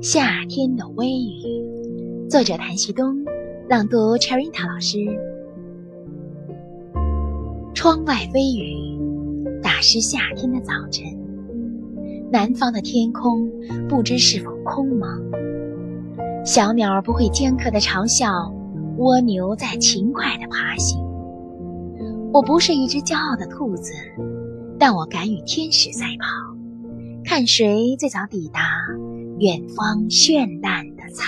夏天的微雨，作者谭旭东，朗读 Cherita 老师。窗外微雨，打湿夏天的早晨。南方的天空不知是否空茫。小鸟不会尖刻的嘲笑，蜗牛在勤快的爬行。我不是一只骄傲的兔子，但我敢与天使赛跑，看谁最早抵达。远方绚烂的彩